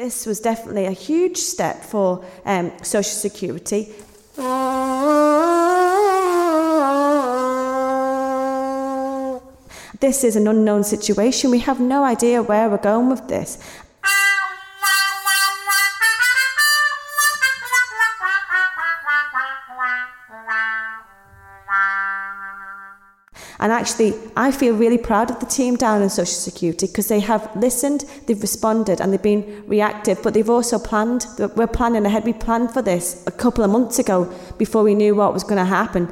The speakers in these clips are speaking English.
This was definitely a huge step for um, Social Security. This is an unknown situation. We have no idea where we're going with this. And actually, I feel really proud of the team down in Social Security because they have listened, they've responded, and they've been reactive, but they've also planned. We're planning ahead. We planned for this a couple of months ago before we knew what was going to happen.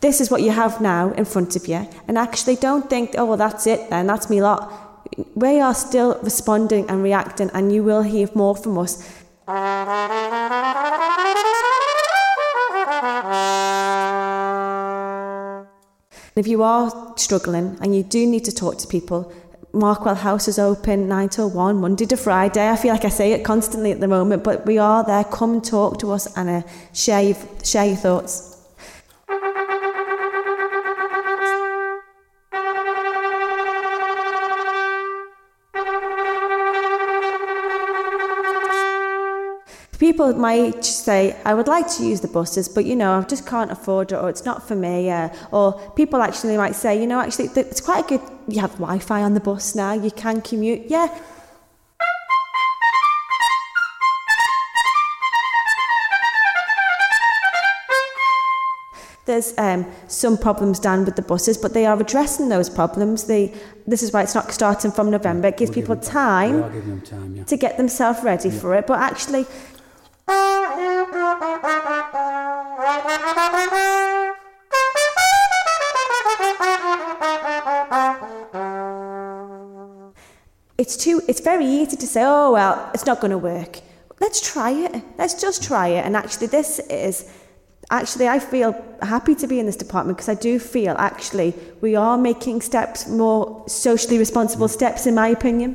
This is what you have now in front of you, and actually don't think, oh, well, that's it then, that's me lot. We are still responding and reacting, and you will hear more from us. If you are struggling and you do need to talk to people, Markwell House is open 9 till 1, Monday to Friday. I feel like I say it constantly at the moment, but we are there. Come and talk to us and uh, share, your, share your thoughts. People might say, I would like to use the buses, but you know, I just can't afford it, or it's not for me. Uh, or people actually might say, you know, actually, it's quite a good, you have Wi Fi on the bus now, you can commute. Yeah. There's um, some problems down with the buses, but they are addressing those problems. They, this is why it's not starting from November. It gives We'll people give them- time we are giving them time, yeah. to get themselves ready for it. But actually, it's too it's very easy to say, oh well, it's not going to work. Let's try it. Let's just try it. And actually, this is actually I feel happy to be in this department because I do feel actually we are making steps more socially responsible steps, in my opinion.